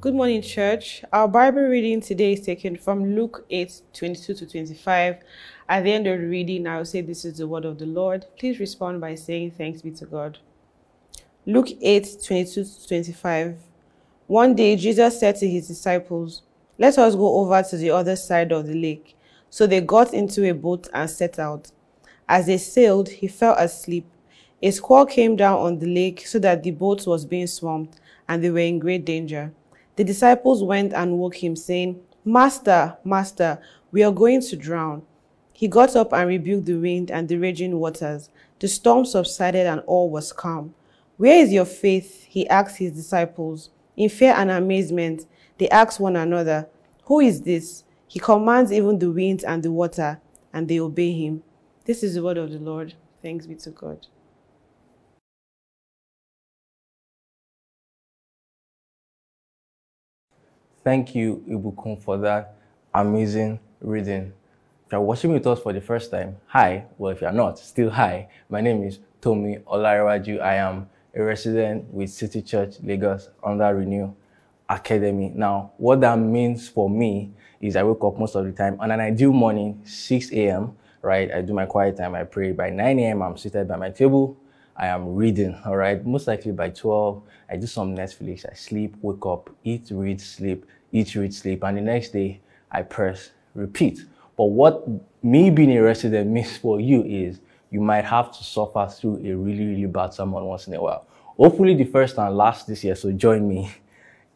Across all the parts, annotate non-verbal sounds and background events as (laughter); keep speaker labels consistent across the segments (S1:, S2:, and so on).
S1: Good morning, church. Our Bible reading today is taken from Luke 8 22 to 25. At the end of the reading, I will say, This is the word of the Lord. Please respond by saying, Thanks be to God. Luke 8 22 to 25. One day, Jesus said to his disciples, Let us go over to the other side of the lake. So they got into a boat and set out. As they sailed, he fell asleep. A squall came down on the lake so that the boat was being swamped and they were in great danger. The disciples went and woke him, saying, Master, Master, we are going to drown. He got up and rebuked the wind and the raging waters. The storm subsided and all was calm. Where is your faith? He asked his disciples. In fear and amazement, they asked one another, Who is this? He commands even the wind and the water, and they obey him. This is the word of the Lord. Thanks be to God.
S2: Thank you, Ibukun, for that amazing reading. If you're watching with us for the first time, hi. Well, if you're not, still hi. My name is Tomi Olanrewaju. I am a resident with City Church Lagos under Renew Academy. Now, what that means for me is I wake up most of the time on an ideal morning, 6 a.m., right? I do my quiet time, I pray. By 9 a.m., I'm seated by my table. I am reading, all right? Most likely by 12, I do some Netflix, I sleep, wake up, eat, read, sleep, eat, read, sleep, and the next day I press repeat. But what me being a resident means for you is you might have to suffer through a really, really bad sermon once in a while. Hopefully the first and last this year, so join me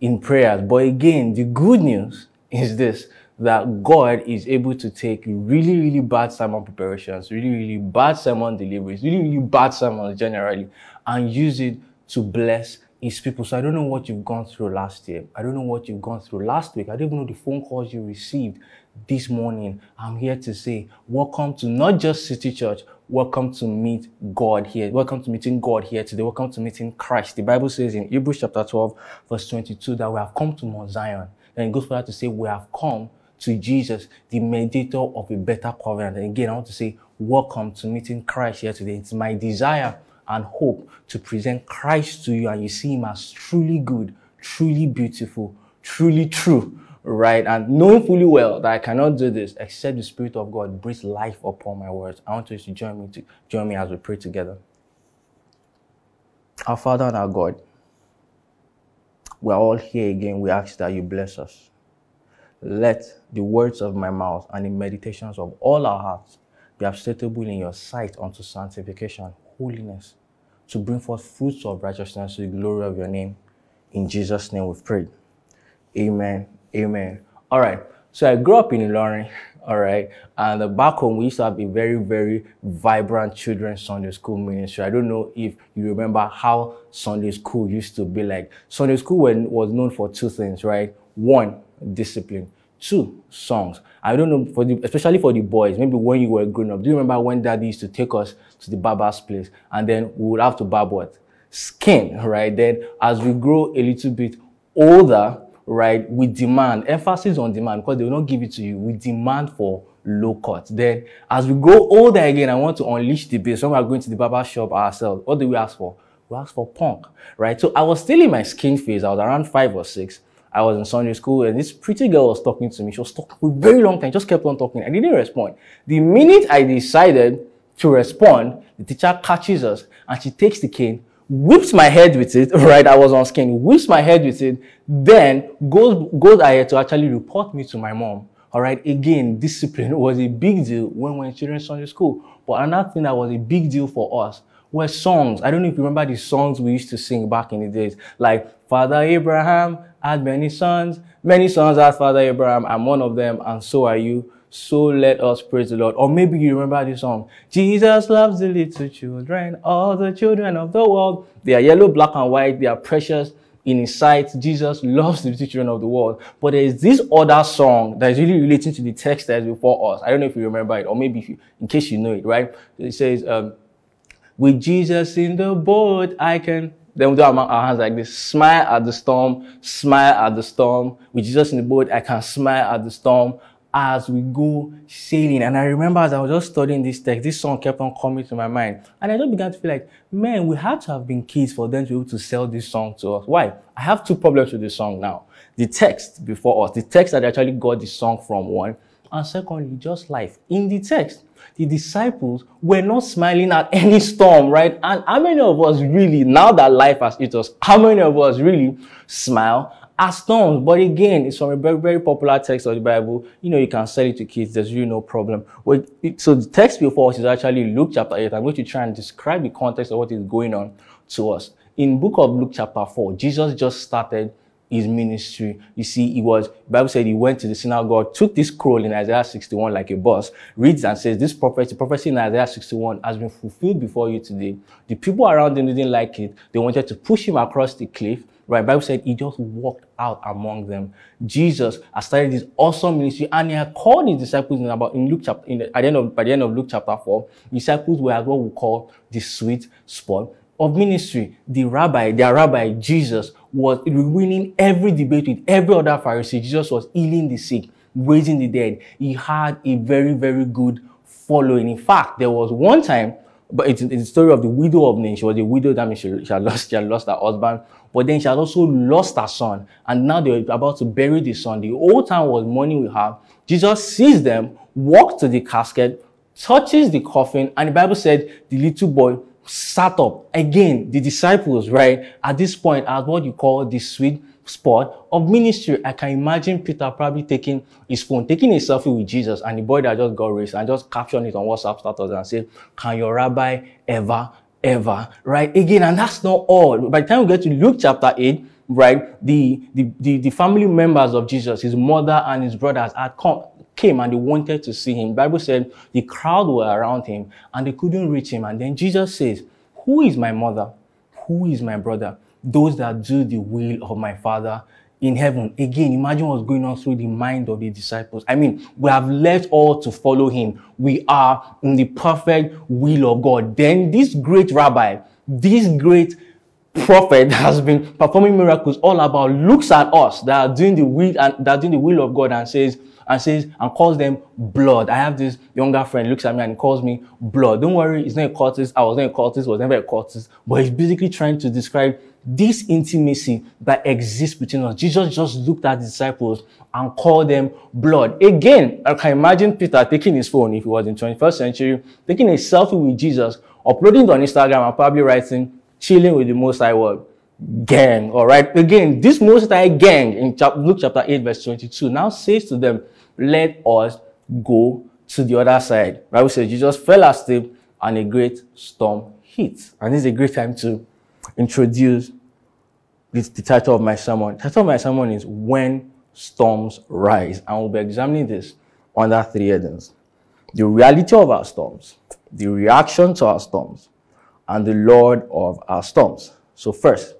S2: in prayers. But again, the good news is this that God is able to take really, really bad sermon preparations, really, really bad sermon deliveries, really, really bad sermons generally, and use it to bless his people. So I don't know what you've gone through last year. I don't know what you've gone through last week. I don't even know the phone calls you received this morning. I'm here to say, welcome to not just City Church, welcome to meet God here. Welcome to meeting God here today. Welcome to meeting Christ. The Bible says in Hebrews chapter 12, verse 22, that we have come to Mount Zion. And it goes further to say, we have come to Jesus, the mediator of a better covenant. And again, I want to say, welcome to meeting Christ here today. It's my desire and hope to present Christ to you and you see him as truly good, truly beautiful, truly true, right? And knowing fully well that I cannot do this except the Spirit of God breathes life upon my words. I want you to join me to join me as we pray together. Our Father and our God, we are all here again. We ask that you bless us. Let the words of my mouth and the meditations of all our hearts be acceptable in your sight unto sanctification, holiness, to bring forth fruits of righteousness to the glory of your name. In Jesus' name we've prayed. Amen. Amen. All right. So I grew up in Ilorin, (laughs) all right, and uh, back home we used to have a very, very vibrant children's Sunday school ministry. I don't know if you remember how Sunday school used to be like. Sunday school was known for two things, right? One, discipline. Two, songs. I don't know for the, especially for the boys. Maybe when you were growing up, do you remember when daddy used to take us to the barber's place and then we would have to barb what? Skin, right? Then as we grow a little bit older, right, we demand, emphasis on demand because they will not give it to you. We demand for low cut. Then as we grow older again, I want to unleash the base. When we are going to the barber shop ourselves, what do we ask for? We ask for punk, right? So I was still in my skin phase. I was around five or six. I was in Sunday school and this pretty girl was talking to me. She was talking for a very long time, just kept on talking. I didn't respond. The minute I decided to respond, the teacher catches us and she takes the cane, whips my head with it, (laughs) right? I was on skin, whips my head with it, then goes, goes ahead to actually report me to my mom. All right. Again, (laughs) discipline was a big deal when we were in children's Sunday school. But another thing that was a big deal for us were songs. I don't know if you remember the songs we used to sing back in the days, like Father Abraham had many sons, many sons had Father Abraham, I'm one of them, and so are you. So let us praise the Lord. Or maybe you remember this song. Jesus loves the little children, all the children of the world. They are yellow, black, and white. They are precious in his sight. Jesus loves the children of the world. But there is this other song that is really relating to the text that is before us. I don't know if you remember it, or maybe if you, in case you know it, right? It says, um, with Jesus in the boat, I can then we do our, our hands like this. Smile at the storm, smile at the storm. With Jesus in the boat, I can smile at the storm as we go sailing. And I remember as I was just studying this text, this song kept on coming to my mind. And I just began to feel like, man, we had to have been kids for them to be able to sell this song to us. Why? I have two problems with this song now. The text before us, the text that actually got the song from one, and secondly, just life. In the text, the disciples were not smiling at any storm, right? And how many of us really, now that life has hit us, how many of us really smile as storms. But again, it's from a very, very popular text of the Bible. You know, you can sell it to kids. There's really no problem. So the text before us is actually Luke chapter 8. I'm going to try and describe the context of what is going on to us. In book of Luke chapter 4, Jesus just started his ministry. You see, he was, Bible said he went to the synagogue, took this scroll in Isaiah 61 like a boss, reads and says, this prophecy, prophecy in Isaiah 61 has been fulfilled before you today. The people around him didn't like it. They wanted to push him across the cliff. Right? Bible said he just walked out among them. Jesus has started this awesome ministry and he had called his disciples in about in Luke chapter in the, at the end of by the end of Luke chapter 4, disciples were at what we call the sweet spot of ministry. The rabbi, their rabbi, Jesus, was winning every debate with every other Pharisee. Jesus was healing the sick, raising the dead. He had a very, very good following. In fact, there was one time but it's, it's the story of the widow of Nain. She was a widow, that means she, she, had lost, she had lost her husband. But then she had also lost her son. And now they were about to bury the son. The whole time was mourning with her. Jesus sees them, walks to the casket, touches the coffin, and the Bible said the little boy sat up. Again, the disciples, right, at this point, at what you call the sweet spot of ministry. I can imagine Peter probably taking his phone, taking a selfie with Jesus and the boy that just got raised and just capturing it on WhatsApp status and say, can your rabbi ever, ever, right? Again, and that's not all. By the time we get to Luke chapter 8, right, the, the, the, the family members of Jesus, his mother and his brothers had come, came and they wanted to see him. Bible said the crowd were around him and they couldn't reach him. And then Jesus says, who is my mother? Who is my brother? those that do the will of my Father in heaven. Again, imagine what's going on through the mind of the disciples. I mean, we have left all to follow him. We are in the perfect will of God. Then this great rabbi, this great prophet has been performing miracles all about looks at us that are doing the will and that are doing the will of God and says, and says and calls them blood. I have this younger friend looks at me and calls me blood. Don't worry, it's not a cultist. I was not a cultist, was never a cultist, but he's basically trying to describe this intimacy that exists between us. Jesus just looked at disciples and called them blood. Again, I can imagine Peter taking his phone if he was in 21st century, taking a selfie with Jesus, uploading it on Instagram and probably writing, chilling with the most I word gang. All right. Again, this Most High gang in Luke chapter 8, verse 22 now says to them, let us go to the other side. Bible says Jesus fell asleep and a great storm hit. And this is a great time to introduce this, the title of my sermon. The title of my sermon is When Storms Rise. And we'll be examining this under three headings. The reality of our storms, the reaction to our storms, and the Lord of our storms. So first,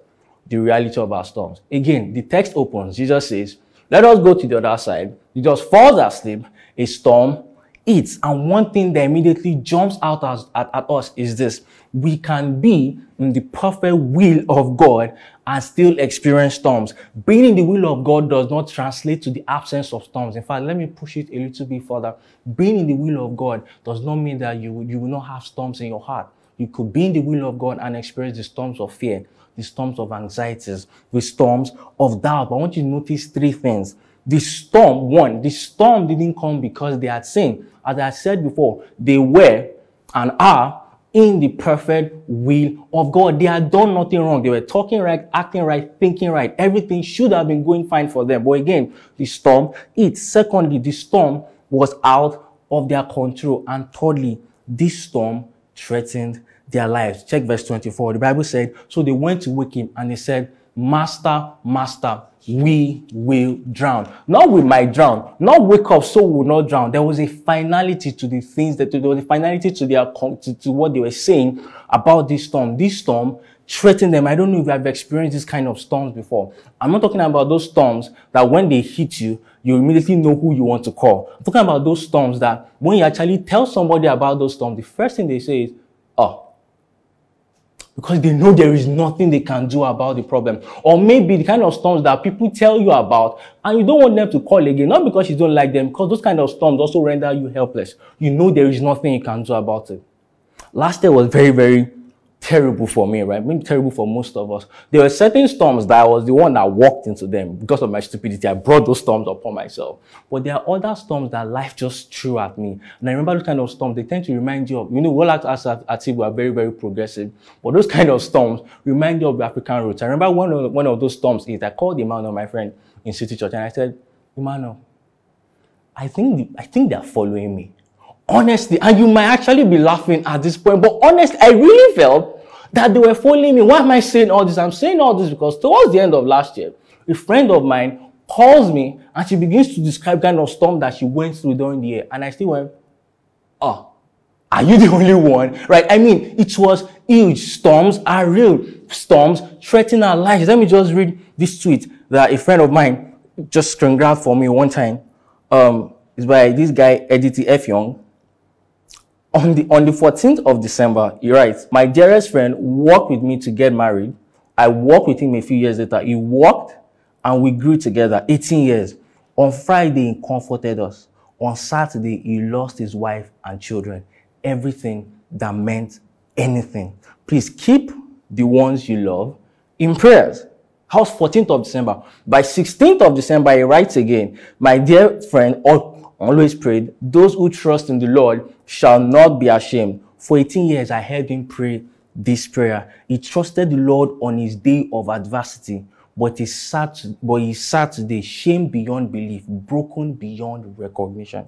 S2: the reality of our storms. Again, the text opens. Jesus says, let us go to the other side. Jesus falls asleep. A storm hits. And one thing that immediately jumps out as, at, at us is this. We can be in the perfect will of God and still experience storms. Being in the will of God does not translate to the absence of storms. In fact, let me push it a little bit further. Being in the will of God does not mean that you, you will not have storms in your heart. You could be in the will of God and experience the storms of fear the storms of anxieties, the storms of doubt. But I want you to notice three things. The storm, one, the storm didn't come because they had sinned. As I said before, they were and are in the perfect will of God. They had done nothing wrong. They were talking right, acting right, thinking right. Everything should have been going fine for them. But again, the storm, it. Secondly, the storm was out of their control. And thirdly, this storm threatened their lives. Check verse 24. The Bible said, So they went to wake him and they said, Master, Master, we will drown. Not we might drown, not wake up so we will not drown. There was a finality to the things that there was a finality to their to, to what they were saying about this storm. This storm threatened them. I don't know if I've experienced this kind of storms before. I'm not talking about those storms that when they hit you, you immediately know who you want to call. I'm talking about those storms that when you actually tell somebody about those storms, the first thing they say is, oh, because they know there is nothing they can do about the problem. Or maybe the kind of storms that people tell you about and you don't want them to call again, not because you don't like them, because those kind of storms also render you helpless. You know there is nothing you can do about it. Last year was very, very terrible for me, right? Maybe terrible for most of us. There were certain storms that I was the one that walked into them because of my stupidity. I brought those storms upon myself. But there are other storms that life just threw at me. And I remember those kind of storms, they tend to remind you of, you know, we all like us at, at we are very, very progressive. But those kind of storms remind you of the African roots. I remember one of, one of those storms is I called Emmanuel, my friend, in City Church, and I said, Emmanuel, I think, I think they're following me honestly, and you might actually be laughing at this point, but honestly, I really felt that they were following me. Why am I saying all this? I'm saying all this because towards the end of last year, a friend of mine calls me and she begins to describe kind of storm that she went through during the year. And I still went, oh, are you the only one? Right? I mean, it was huge. Storms are real. Storms threaten our lives. Let me just read this tweet that a friend of mine just screen grabbed for me one time. Um, it's by this guy, Edith F. Young on the on the 14th of December, he writes, My dearest friend walked with me to get married. I walked with him a few years later. He walked and we grew together 18 years. On Friday, he comforted us. On Saturday, he lost his wife and children. Everything that meant anything. Please keep the ones you love in prayers. House 14th of December. By 16th of December, he writes again, My dear friend, always prayed, those who trust in the Lord shall not be ashamed. For 18 years, I heard him pray this prayer. He trusted the Lord on his day of adversity, but he sat, but he sat today, shame beyond belief, broken beyond recognition.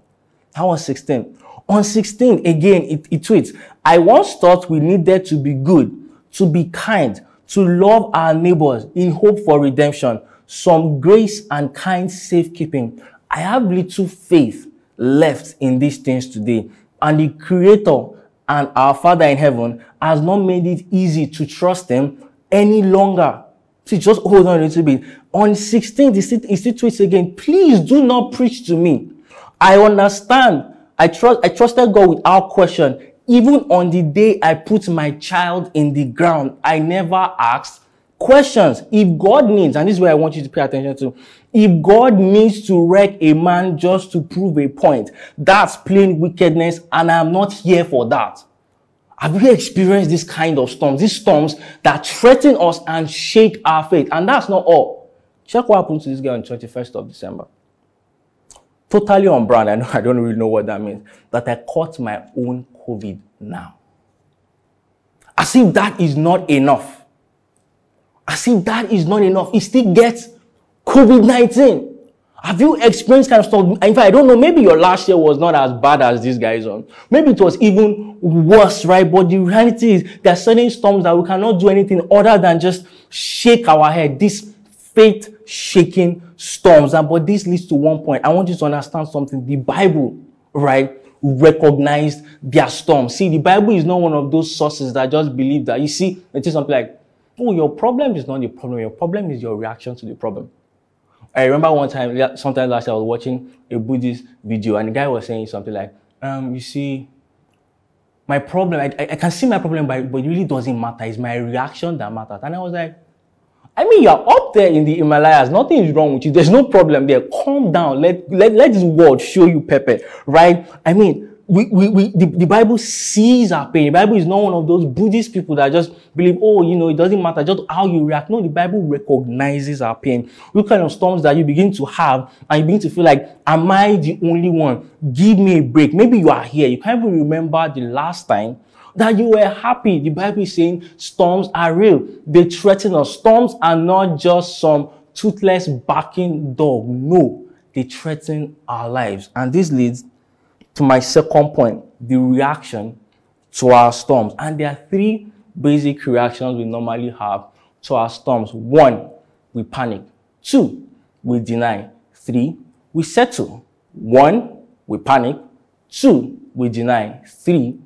S2: That was 16. On 16, again, it, it tweets, I once thought we needed to be good, to be kind, to love our neighbors in hope for redemption, some grace and kind safekeeping. I have little faith left in these things today. And the Creator and our Father in heaven has not made it easy to trust Him any longer. See, just hold on a little bit. On 16, he still tweets again, please do not preach to me. I understand. I trust, I trusted God without question. Even on the day I put my child in the ground, I never asked questions. If God needs, and this is where I want you to pay attention to, if God needs to wreck a man just to prove a point, that's plain wickedness, and I'm not here for that. Have you experienced this kind of storms? These storms that threaten us and shake our faith. And that's not all. Check what happened to this guy on 21st of December. Totally on brand. I know I don't really know what that means. That I caught my own COVID now. As if that is not enough. As if that is not enough. He still gets COVID 19. Have you experienced kind of stuff? In fact, I don't know. Maybe your last year was not as bad as these guys on. Maybe it was even worse, right? But the reality is there are certain storms that we cannot do anything other than just shake our head. These faith shaking storms. And but this leads to one point. I want you to understand something. The Bible, right, recognized their storm. See, the Bible is not one of those sources that just believe that. You see, it is something like, oh, your problem is not the problem. Your problem is your reaction to the problem. I remember one time, sometime last year, I was watching a Buddhist video, and the guy was saying something like, um, you see, my problem, I, I can see my problem, but, but it really doesn't matter. It's my reaction that matters. And I was like, I mean, you're up there in the Himalayas. Nothing is wrong with you. There's no problem there. Calm down. Let, let, let this world show you pepper, right? I mean, we, we, we the, the Bible sees our pain. The Bible is not one of those Buddhist people that just believe, oh, you know, it doesn't matter just how you react. No, the Bible recognizes our pain. What kind of storms that you begin to have and you begin to feel like, am I the only one? Give me a break. Maybe you are here. You can't even remember the last time that you were happy. The Bible is saying storms are real. They threaten us. Storms are not just some toothless barking dog. No, they threaten our lives. And this leads to my second point, the reaction to our storms. And there are three basic reactions we normally have to our storms. One, we panic. Two, we deny. Three, we settle. One, we panic. Two, we deny. Three,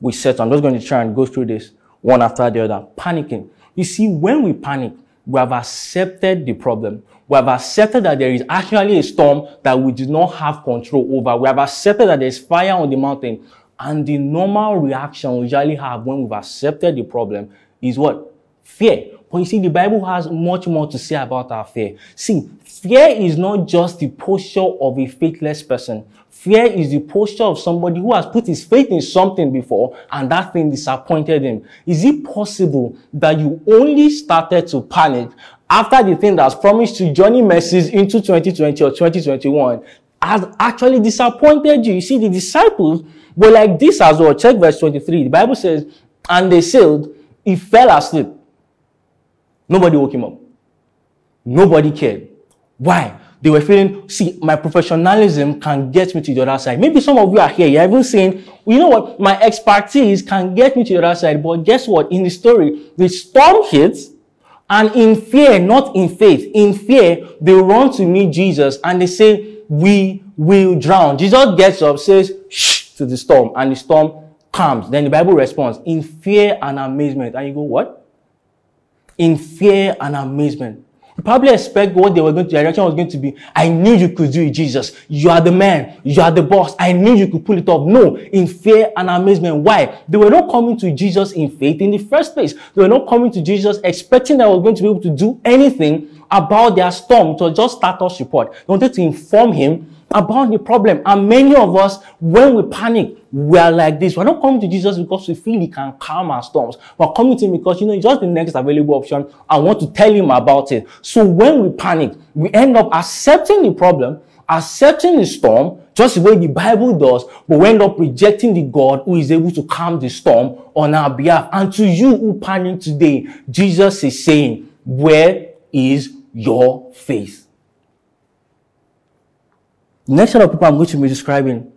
S2: we settle. I'm just going to try and go through this one after the other. Panicking. You see, when we panic, we have accepted the problem. We have accepted that there is actually a storm that we do not have control over. We have accepted that there's fire on the mountain. And the normal reaction we usually have when we've accepted the problem is what? Fear. But you see, the Bible has much more to say about our fear. See, fear is not just the posture of a faithless person. Fear is the posture of somebody who has put his faith in something before and that thing disappointed him. Is it possible that you only started to panic after the thing that's promised to journey messes into 2020 or 2021 has actually disappointed you? You see, the disciples were like this as well. Check verse 23. The Bible says, and they sailed, he fell asleep. Nobody woke him up. Nobody cared. Why? They were feeling, see, my professionalism can get me to the other side. Maybe some of you are here, you're even saying, you know what, my expertise can get me to the other side. But guess what? In the story, the storm hits, and in fear, not in faith, in fear, they run to meet Jesus and they say, we will drown. Jesus gets up, says, shh to the storm, and the storm calms. Then the Bible responds, in fear and amazement. And you go, what? In fear and amazement. Probably expect what they were going to, direction was going to be, I knew you could do it, Jesus. You are the man. You are the boss. I knew you could pull it off. No, in fear and amazement. Why? They were not coming to Jesus in faith in the first place. They were not coming to Jesus expecting that I was going to be able to do anything about their storm. It was just status report. They wanted to inform him about the problem. And many of us, when we panic, we are like this. We're not coming to Jesus because we feel he can calm our storms. We're coming to him because, you know, just the next available option. I want to tell him about it. So when we panic, we end up accepting the problem, accepting the storm, just the way the Bible does, but we end up rejecting the God who is able to calm the storm on our behalf. And to you who panic today, Jesus is saying, where is your faith? Next set of people I'm going to be describing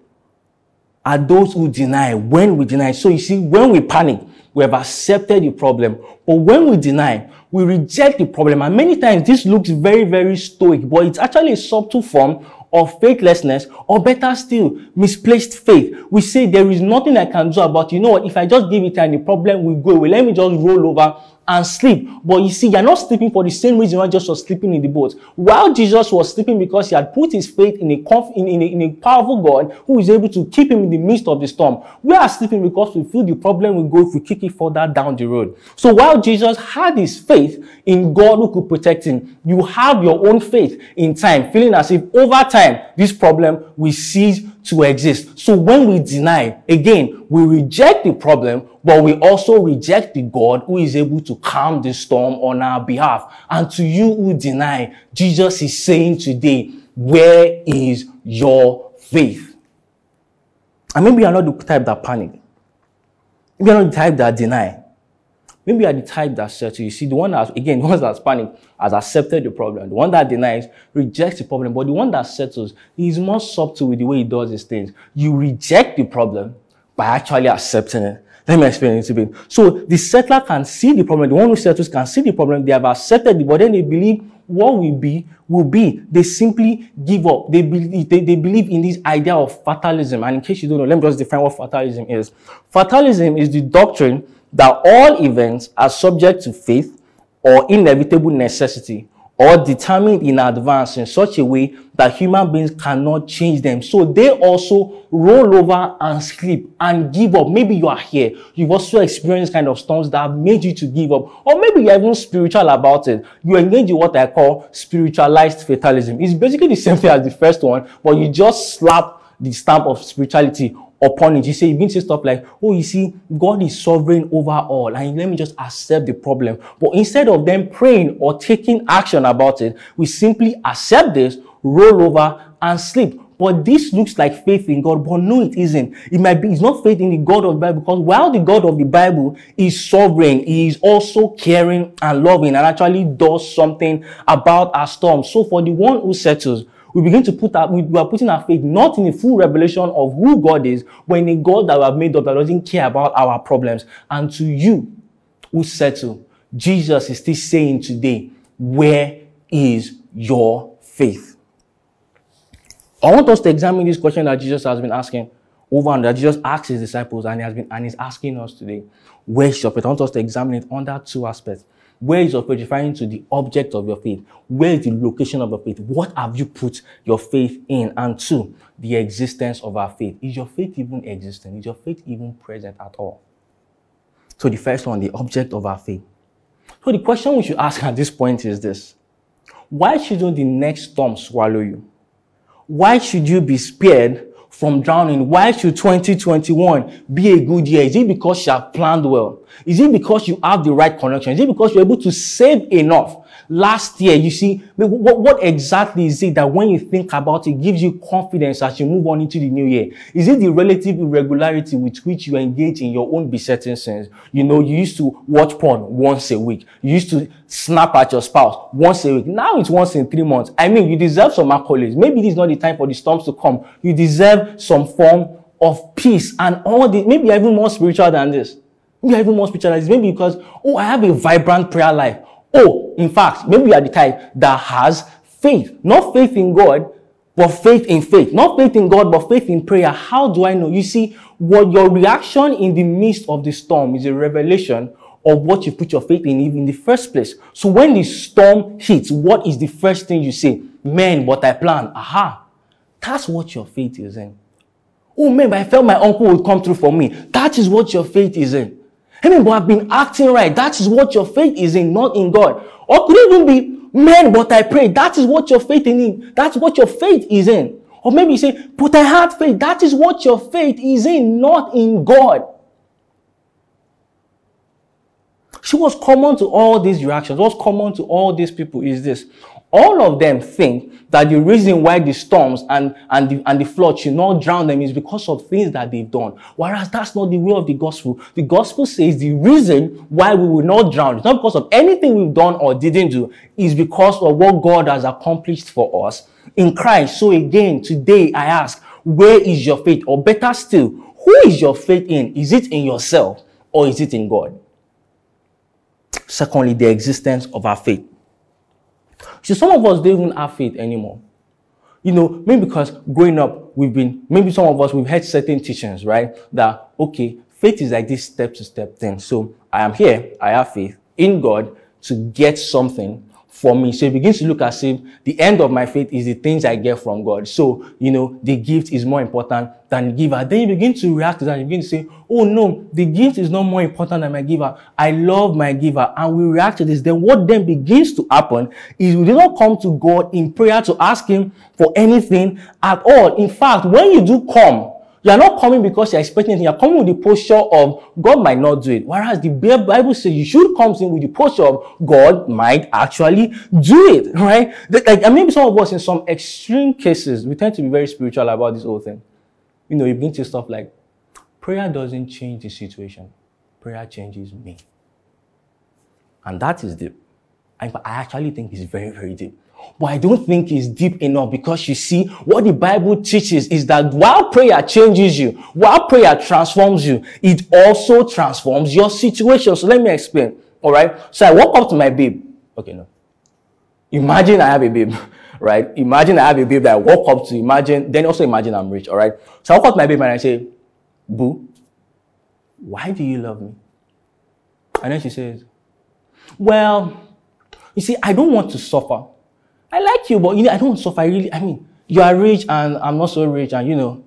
S2: are those who deny when we deny. So you see, when we panic, we have accepted the problem. But when we deny, we reject the problem. And many times this looks very, very stoic, but it's actually a subtle form of faithlessness, or better still, misplaced faith. We say there is nothing I can do about. You know what? If I just give it time, the problem will go away. Let me just roll over and sleep. But you see, you're not sleeping for the same reason why Jesus was sleeping in the boat. While Jesus was sleeping because he had put his faith in a, conf- in, in, a, in a powerful God who is able to keep him in the midst of the storm. We are sleeping because we feel the problem will go if we kick it further down the road. So while Jesus had his faith in God who could protect him, you have your own faith in time, feeling as if over time this problem will cease to exist. So when we deny, again, we reject the problem, but we also reject the God who is able to calm the storm on our behalf. And to you who deny, Jesus is saying today, where is your faith? And maybe you're not the type that panic. Maybe you're not the type that deny. Maybe you are the type that says, you see, the one that, again, (laughs) the one that's panic has accepted the problem. The one that denies rejects the problem. But the one that settles is more subtle with the way he does his things. You reject the problem by actually accepting it. Let me explain it a bit. So the settler can see the problem. The one who settles can see the problem. They have accepted it, but then they believe what will be will be. They simply give up. They believe, they, they believe in this idea of fatalism. And in case you don't know, let me just define what fatalism is. Fatalism is the doctrine that all events are subject to faith or inevitable necessity or determined in advance in such a way that human beings cannot change them. So they also roll over and sleep and give up. Maybe you are here. You've also experienced kind of storms that have made you to give up. Or maybe you're even spiritual about it. You engage in what I call spiritualized fatalism. It's basically the same thing as the first one, but you just slap the stamp of spirituality upon it. You say, you begin to stuff like, oh, you see, God is sovereign over all. And let me just accept the problem. But instead of them praying or taking action about it, we simply accept this, roll over and sleep. But this looks like faith in God, but no, it isn't. It might be, it's not faith in the God of the Bible because while the God of the Bible is sovereign, he is also caring and loving and actually does something about our storm. So for the one who settles, we begin to put our, we, are putting our faith not in a full revelation of who God is, but in a God that we have made up that doesn't care about our problems. And to you who settle, Jesus is still saying today, where is your faith? I want us to examine this question that Jesus has been asking over and that Jesus asked his disciples and he has been and he's asking us today. Where is your faith? I want us to examine it under two aspects. Where is your faith referring to the object of your faith? Where is the location of your faith? What have you put your faith in? And two, the existence of our faith. Is your faith even existing? Is your faith even present at all? So the first one, the object of our faith. So the question we should ask at this point is this. Why shouldn't the next storm swallow you? Why should you be spared from drowning? Why should 2021 be a good year? Is it because you have planned well? Is it because you have the right connection? Is it because you're able to save enough last year, you see, what, what exactly is it that when you think about it gives you confidence as you move on into the new year? Is it the relative irregularity with which you engage in your own besetting sins? You know, you used to watch porn once a week. You used to snap at your spouse once a week. Now it's once in three months. I mean, you deserve some accolades. Maybe this is not the time for the storms to come. You deserve some form of peace and all the, maybe even more spiritual than this. Maybe even more spiritual than this. Maybe because, oh, I have a vibrant prayer life. Oh, in fact, maybe you are the type that has faith. Not faith in God, but faith in faith. Not faith in God, but faith in prayer. How do I know? You see, what your reaction in the midst of the storm is a revelation of what you put your faith in even in the first place. So when the storm hits, what is the first thing you say? Man, what I plan. Aha. That's what your faith is in. Oh man, I felt my uncle would come through for me. That is what your faith is in. I mean, but I've been acting right. That is what your faith is in, not in God. Or could even be, men, but I pray. That is what your faith in. That's what your faith is in. Or maybe you say, but I had faith. That is what your faith is in, not in God. She was common to all these reactions, what's common to all these people is this all of them think that the reason why the storms and, and, the, and the flood should not drown them is because of things that they've done. Whereas that's not the way of the gospel. The gospel says the reason why we will not drown is not because of anything we've done or didn't do, is because of what God has accomplished for us in Christ. So again, today I ask, where is your faith? Or better still, who is your faith in? Is it in yourself or is it in God? Secondly, the existence of our faith. See, some of us don't even have faith anymore. You know, maybe because growing up, we've been, maybe some of us, we've had certain teachings, right? That, okay, faith is like this step to step thing. So I am here, I have faith in God to get something for me. So it begins to look as if the end of my faith is the things I get from God. So, you know, the gift is more important than the giver. Then you begin to react to that. You begin to say, oh no, the gift is not more important than my giver. I love my giver. And we react to this. Then what then begins to happen is we do not come to God in prayer to ask Him for anything at all. In fact, when you do come, you are not coming because you're expecting anything. You're coming with the posture of God might not do it. Whereas the Bible says you should come in with the posture of God might actually do it, (laughs) right? Like, and maybe some of us in some extreme cases, we tend to be very spiritual about this whole thing. You know, you begin to stuff like, prayer doesn't change the situation. Prayer changes me. And that is deep. I actually think it's very, very deep. But I don't think it's deep enough because you see, what the Bible teaches is that while prayer changes you, while prayer transforms you, it also transforms your situation. So let me explain. All right. So I walk up to my babe. Okay, no. Imagine I have a babe, (laughs) right? Imagine I have a babe that I walk up to. Imagine, then also imagine I'm rich. All right. So I walk up to my babe and I say, Boo, why do you love me? And then she says, Well, you see, I don't want to suffer. I like you, but you know, I don't suffer. I really, I mean, you are rich and I'm not so rich, and you know,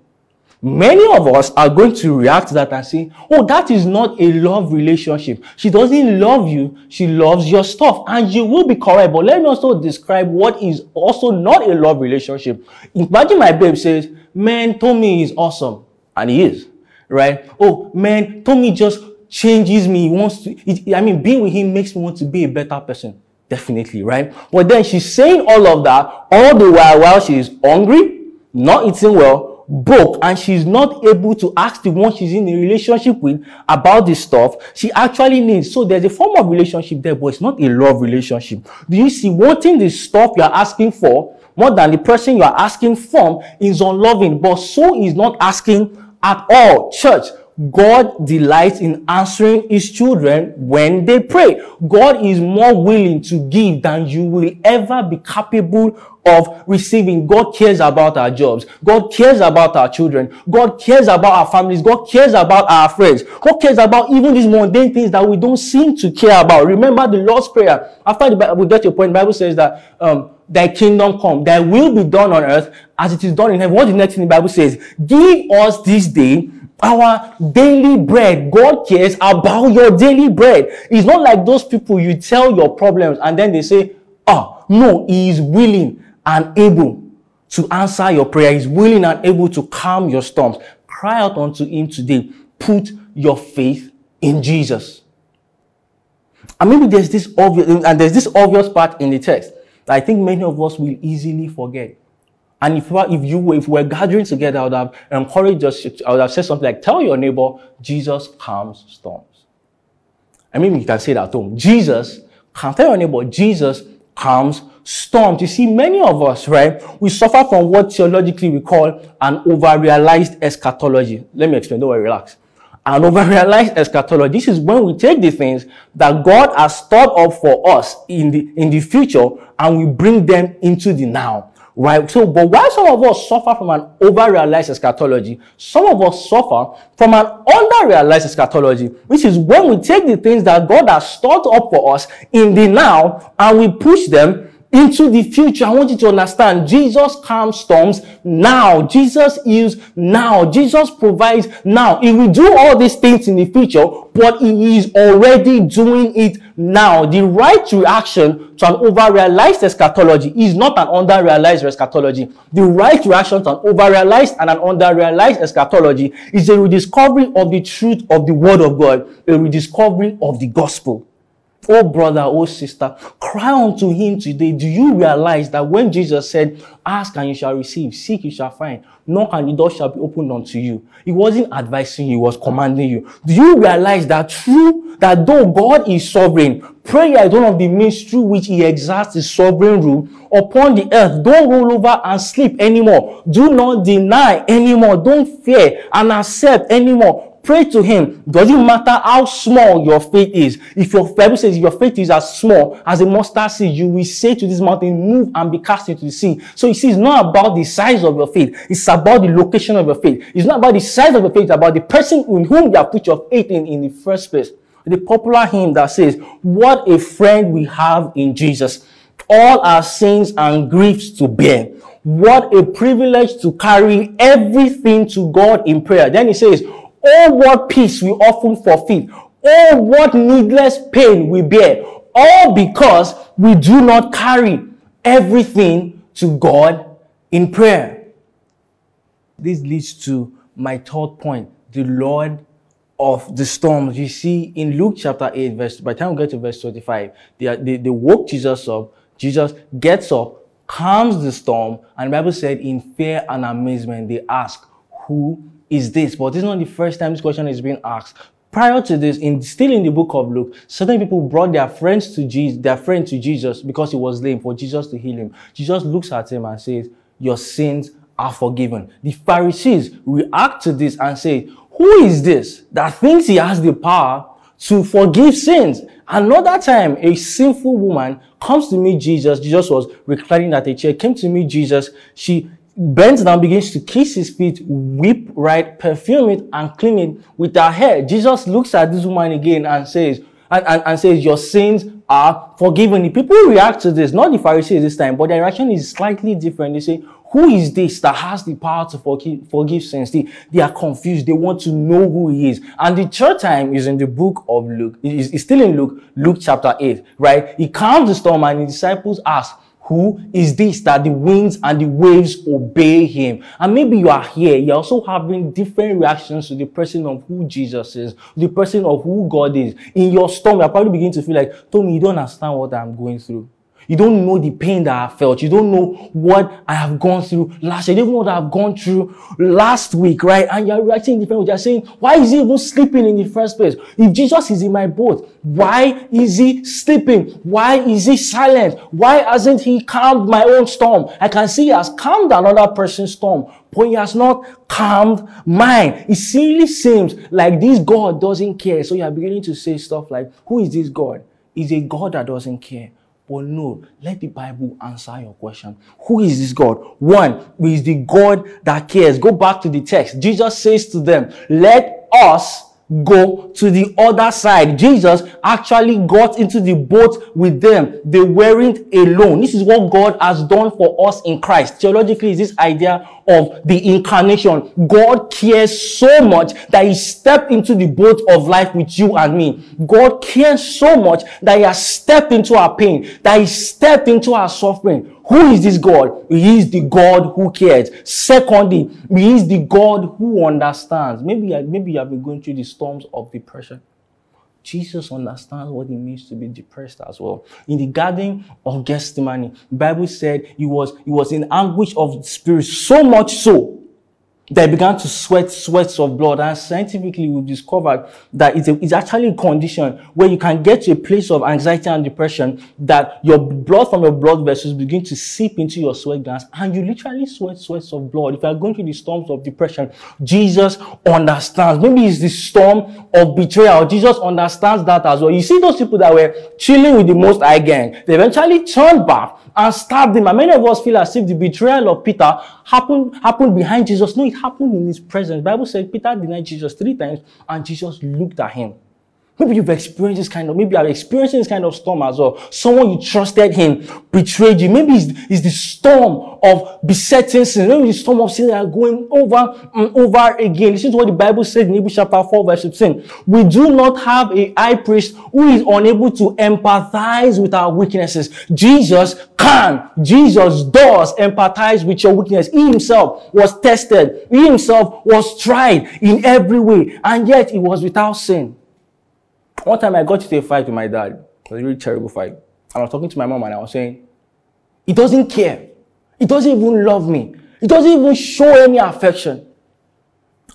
S2: many of us are going to react to that and say, Oh, that is not a love relationship. She doesn't love you, she loves your stuff. And you will be correct. But let me also describe what is also not a love relationship. Imagine my babe says, Man, Tommy is awesome. And he is. Right? Oh, man, Tommy just changes me. He wants to, it, I mean, being with him makes me want to be a better person. Definitely, right? But then she's saying all of that all the while while she's hungry, not eating well, broke, and she's not able to ask the one she's in a relationship with about this stuff she actually needs. So there's a form of relationship there, but it's not a love relationship. Do you see wanting the stuff you're asking for more than the person you're asking from is unloving, but so is not asking at all. Church, God delights in answering his children when they pray. God is more willing to give than you will ever be capable of receiving. God cares about our jobs. God cares about our children. God cares about our families. God cares about our friends. God cares about even these mundane things that we don't seem to care about. Remember the Lord's Prayer. After the Bible, we get your point. The Bible says that, um, thy kingdom come, thy will be done on earth as it is done in heaven. What the next thing the Bible says? Give us this day our daily bread. God cares about your daily bread. It's not like those people you tell your problems and then they say, oh, no, he is willing and able to answer your prayer. He's willing and able to calm your storms. Cry out unto him today. Put your faith in Jesus. And maybe there's this obvious, and there's this obvious part in the text that I think many of us will easily forget. And if, if you if we're gathering together, I would have encouraged us, I would have said something like, tell your neighbor, Jesus calms storms. I mean, you can say that at home. Jesus, can tell your neighbor, Jesus calms storms. You see, many of us, right, we suffer from what theologically we call an over-realized eschatology. Let me explain, don't worry, relax. An over-realized eschatology. This is when we take the things that God has stored up for us in the, in the future and we bring them into the now. Right? So, but while some of us suffer from an over-realized eschatology, some of us suffer from an under-realized eschatology, which is when we take the things that God has stored up for us in the now and we push them into the future. I want you to understand Jesus calms storms now. Jesus heals now. Jesus provides now. He will do all these things in the future, but he is already doing it now. The right reaction to an over-realized eschatology is not an under-realized eschatology. The right reaction to an over-realized and an under-realized eschatology is a rediscovery of the truth of the word of God, a rediscovery of the gospel. Oh brother, oh sister, cry unto him today. Do you realize that when Jesus said, ask and you shall receive, seek you shall find, knock and the door shall be opened unto you. He wasn't advising you, he was commanding you. Do you realize that true, that though God is sovereign, prayer is one of the means through which he exerts his sovereign rule upon the earth. Don't roll over and sleep anymore. Do not deny anymore. Don't fear and accept anymore. Pray to him. Doesn't matter how small your faith is. If your Bible says your faith is as small as a mustard seed, you will say to this mountain, move and be cast into the sea. So you see, it's not about the size of your faith. It's about the location of your faith. It's not about the size of your faith. It's about the person in whom you have put your faith in in the first place. The popular hymn that says, what a friend we have in Jesus. All our sins and griefs to bear. What a privilege to carry everything to God in prayer. Then he says, Oh, what peace we often forfeit. Oh, what needless pain we bear. All because we do not carry everything to God in prayer. This leads to my third point. The Lord of the storms. You see, in Luke chapter 8, verse, by the time we get to verse 25, they, they, they woke Jesus up. Jesus gets up, calms the storm, and the Bible said, in fear and amazement, they ask, Who is this? But this is not the first time this question is being asked. Prior to this, in still in the book of Luke, certain people brought their friends to Jesus, their friend to Jesus because he was lame for Jesus to heal him. Jesus looks at him and says, Your sins are forgiven. The Pharisees react to this and say, Who is this that thinks he has the power to forgive sins? Another time, a sinful woman comes to meet Jesus. Jesus was reclining at a chair, came to meet Jesus. She bends down, begins to kiss his feet, weep right, perfume it, and clean it with her hair. Jesus looks at this woman again and says, and, and, and says, Your sins are forgiven. The people react to this, not the Pharisees this time, but their reaction is slightly different. They say, Who is this that has the power to forgive, forgive sins? They, they are confused. They want to know who he is. And the third time is in the book of Luke. It's still in Luke, Luke chapter 8, right? He calms the storm and the disciples ask, who is this that the winds and the waves obey him? And maybe you are here, you're also having different reactions to the person of who Jesus is, the person of who God is. In your storm, you're probably beginning to feel like, Tommy, you don't understand what I'm going through. You don't know the pain that I felt. You don't know what I have gone through last year. You don't know what I've gone through last week, right? And you're reacting different. You're saying, why is he even sleeping in the first place? If Jesus is in my boat, why is he sleeping? Why is he silent? Why hasn't he calmed my own storm? I can see he has calmed another person's storm, but he has not calmed mine. It simply seems like this God doesn't care. So you are beginning to say stuff like, who is this God? Is a God that doesn't care. But no, let the Bible answer your question. Who is this God? One is the God that cares. Go back to the text. Jesus says to them, let us go to the other side. Jesus actually got into the boat with them. They weren't alone. This is what God has done for us in Christ. Theologically, is this idea of the incarnation. God cares so much that he stepped into the boat of life with you and me. God cares so much that he has stepped into our pain, that he stepped into our suffering. Who is this God? He is the God who cares. Secondly, he is the God who understands. Maybe, maybe you have been going through the storms of depression. Jesus understands what it means to be depressed as well. In the Garden of Gethsemane, Bible said he was, he was in anguish of spirit, so much so they began to sweat sweats of blood. And scientifically, we've discovered that it's, a, it's actually a condition where you can get to a place of anxiety and depression that your blood from your blood vessels begin to seep into your sweat glands and you literally sweat sweats of blood. If you are going through the storms of depression, Jesus understands. Maybe it's the storm of betrayal. Jesus understands that as well. You see those people that were chilling with the most high gang, they eventually turned back and stabbed him. And many of us feel as if the betrayal of Peter happened, happened behind Jesus. No, it happened in his presence. Bible said Peter denied Jesus three times and Jesus looked at him. Maybe you've experienced this kind of, maybe you're experiencing this kind of storm as well. Someone you trusted him betrayed you. Maybe it's, it's the storm of besetting sin. Maybe the storm of sin that are going over and over again. This is what the Bible says in Hebrews chapter 4 verse 15. We do not have a high priest who is unable to empathize with our weaknesses. Jesus can. Jesus does empathize with your weakness. He himself was tested. He himself was tried in every way. And yet he was without sin. One time I got into a fight with my dad. It was a really terrible fight. I was talking to my mom and I was saying, he doesn't care. He doesn't even love me. He doesn't even show any affection.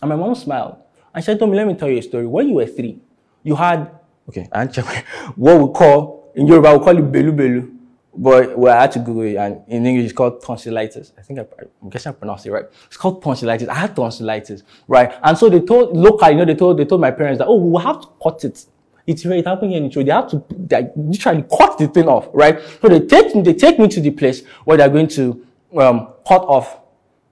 S2: And my mom smiled. And she said me, let me tell you a story. When you were three, you had, okay, I (laughs) what we call, in Yoruba, we call it belu belu. But well, I had to Google it, and in English, it's called tonsillitis. I think I, I'm guessing I pronounced it right. It's called tonsillitis. I had tonsillitis, right? And so they told locally, you know, they told they told my parents that oh, we will have to cut it it's very, it happened here in. They have to they literally cut the thing off, right? So they take me, they take me to the place where they're going to um, cut off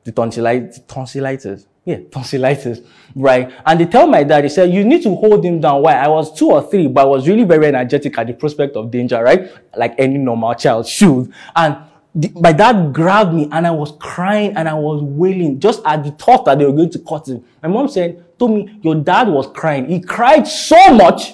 S2: the tonsillitis, tonsillitis. Yeah, tonsillitis, right? And they tell my dad, they said, you need to hold him down. Why? I was two or three, but I was really very energetic at the prospect of danger, right? Like any normal child should. And the, my dad grabbed me and I was crying and I was wailing just at the thought that they were going to cut him. My mom said, told me, your dad was crying. He cried so much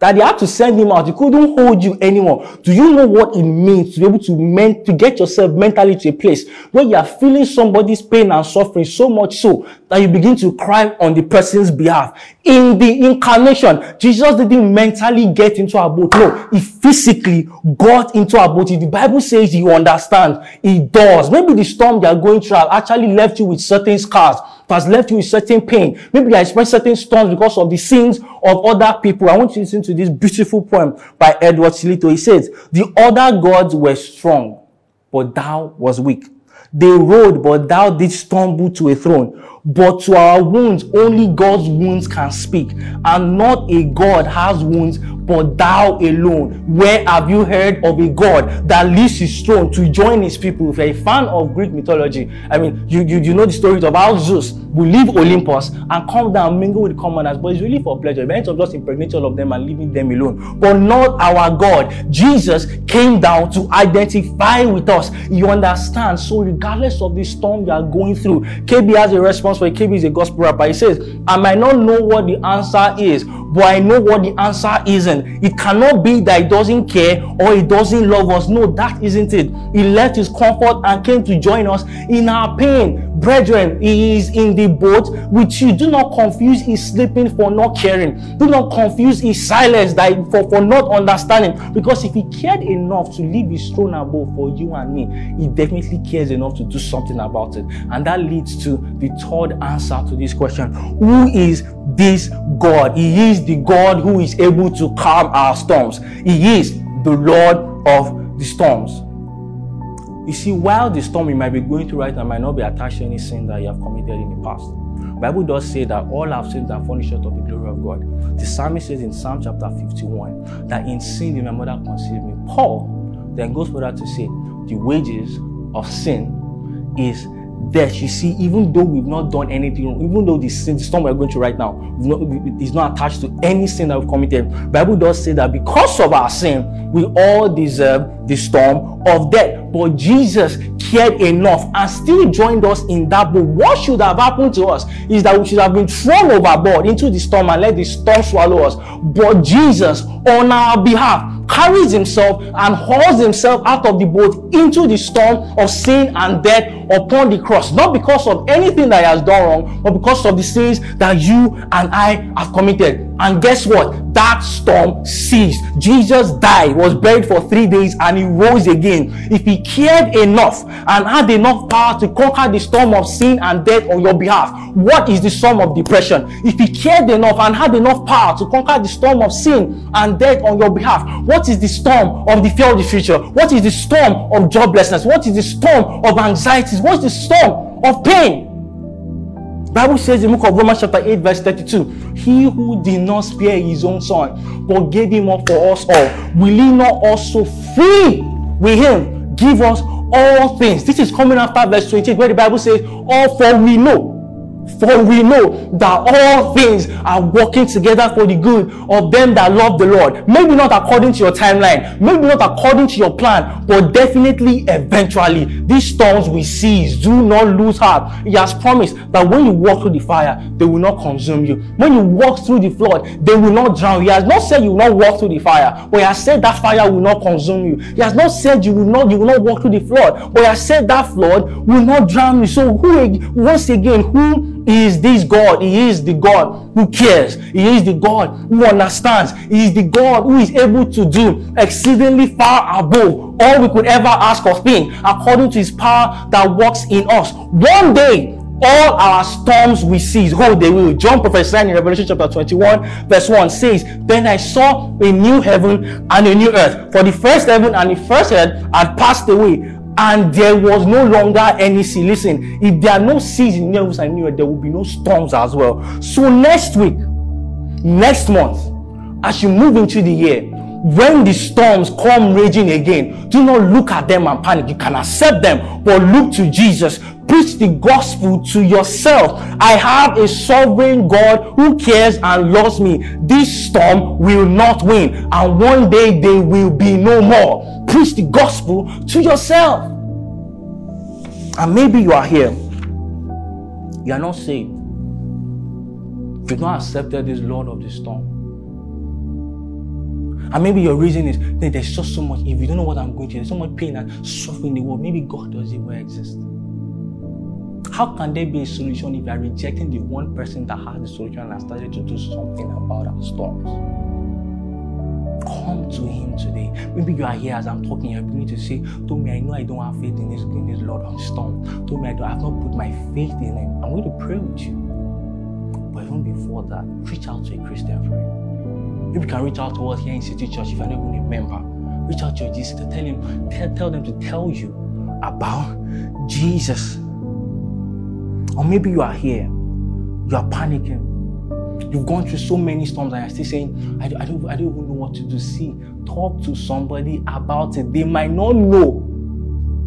S2: that they had to send him out. He couldn't hold you anymore. Do you know what it means to be able to men- to get yourself mentally to a place where you are feeling somebody's pain and suffering so much so that you begin to cry on the person's behalf? In the incarnation, Jesus didn't mentally get into our boat. No, he physically got into our boat. The Bible says he understands, he does. Maybe the storm they are going through actually left you with certain scars has left you with certain pain. Maybe you experienced certain storms because of the sins of other people. I want you to listen to this beautiful poem by Edward Sillito. He says, The other gods were strong, but thou was weak. They rode, but thou didst stumble to a throne. But to our wounds, only God's wounds can speak. And not a God has wounds, but thou alone. Where have you heard of a God that leaves his throne to join his people? If you're a fan of Greek mythology, I mean, you, you, you know the story about Zeus will leave Olympus and come down mingle with commoners, but it's really for pleasure. Events of just impregnate all of them and leaving them alone. But not our God. Jesus came down to identify with us. You understand? So regardless of the storm you are going through, KB has a response for a KB is a gospel rapper. He says, I might not know what the answer is, but I know what the answer isn't. It cannot be that He doesn't care or He doesn't love us. No, that isn't it. He left His comfort and came to join us in our pain. Brethren, He is in the boat with you. Do not confuse His sleeping for not caring. Do not confuse His silence that for, for not understanding. Because if He cared enough to leave His throne above for you and me, He definitely cares enough to do something about it. And that leads to the third answer to this question Who is this God? He is the God who is able to calm our storms. He is the Lord of the storms. You see, while the storm you might be going through right now might not be attached to any sin that you have committed in the past. Bible does say that all have sinned and fallen short of the glory of God. The psalmist says in Psalm chapter 51 that in sin did my mother conceive me. Paul then goes further to say the wages of sin is death. You see, even though we've not done anything wrong, even though the sin, the storm we're going through right now, not, is not attached to any sin that we've committed. Bible does say that because of our sin, we all deserve the storm of death. But Jesus cared enough and still joined us in that boat. What should have happened to us is that we should have been thrown overboard into the storm and let the storm swallow us. But Jesus, on our behalf, carries himself and hauls himself out of the boat into the storm of sin and death upon the cross. Not because of anything that he has done wrong, but because of the sins that you and I have committed. And guess what? That storm ceased. Jesus died, was buried for three days, and he rose again. If he cared enough and had enough power to conquer the storm of sin and death on your behalf, what is the storm of depression? If he cared enough and had enough power to conquer the storm of sin and death on your behalf, what is the storm of the fear of the future? What is the storm of joblessness? What is the storm of anxieties? What's the storm of pain? Bible says in the book of Romans chapter 8 verse 32, He who did not spare his own son, but gave him up for us all, will he not also free with him give us all things? This is coming after verse 28 where the Bible says, All for we know for we know that all things are working together for the good of them that love the Lord. Maybe not according to your timeline, maybe not according to your plan, but definitely eventually these storms we cease. Do not lose heart. He has promised that when you walk through the fire, they will not consume you. When you walk through the flood, they will not drown. He has not said you will not walk through the fire, but he has said that fire will not consume you. He has not said you will not you will not walk through the flood, but he has said that flood will not drown you. So who once again who he is this God. He is the God who cares. He is the God who understands. He is the God who is able to do exceedingly far above all we could ever ask or think according to his power that works in us. One day, all our storms we cease. Oh, they will. John prophesied in Revelation chapter 21, verse 1 says, Then I saw a new heaven and a new earth. For the first heaven and the first earth had passed away, and there was no longer any sea. Listen, if there are no seas in heavens and there will be no storms as well. So next week, next month, as you move into the year, when the storms come raging again, do not look at them and panic. You can accept them, but look to Jesus. Preach the gospel to yourself. I have a sovereign God who cares and loves me. This storm will not win, and one day they will be no more preach the gospel to yourself. And maybe you are here, you are not saved. You've not accepted this Lord of the storm. And maybe your reason is that there's just so much, if you don't know what I'm going through, there's so much pain and suffering in the world. Maybe God doesn't even exist. How can there be a solution if you are rejecting the one person that has the solution and has started to do something about our storms? Come to Him today. Maybe you are here as I'm talking, you're beginning to say, me, I know I don't have faith in this, in this Lord of storm. me, I, don't, I have not put my faith in Him. I'm going to pray with you. But even before that, reach out to a Christian friend. Maybe you can reach out to us here in City Church if you're not even a member. Reach out to your Jesus to tell him, tell, tell them to tell you about Jesus. Or maybe you are here, you are panicking. You've gone through so many storms and you're still saying, I, I, don't, I don't even know what to do. See, talk to somebody about it. They might not know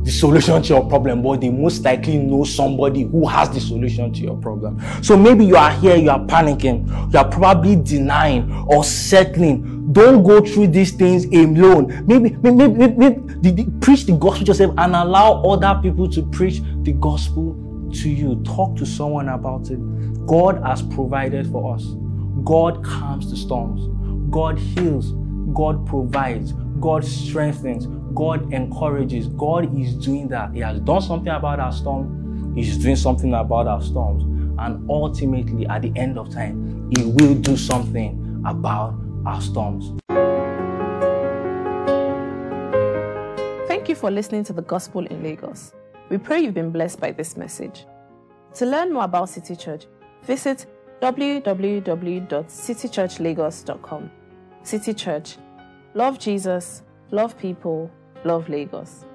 S2: the solution to your problem, but they most likely know somebody who has the solution to your problem. So maybe you are here, you are panicking, you are probably denying or settling. Don't go through these things alone. Maybe, maybe, maybe, maybe preach the gospel yourself and allow other people to preach the gospel to you. Talk to someone about it. God has provided for us. God calms the storms. God heals. God provides. God strengthens. God encourages. God is doing that. He has done something about our storm. He's doing something about our storms. And ultimately, at the end of time, He will do something about our storms.
S3: Thank you for listening to the Gospel in Lagos. We pray you've been blessed by this message. To learn more about City Church, visit www.citychurchlagos.com. City Church. Love Jesus, love people, love Lagos.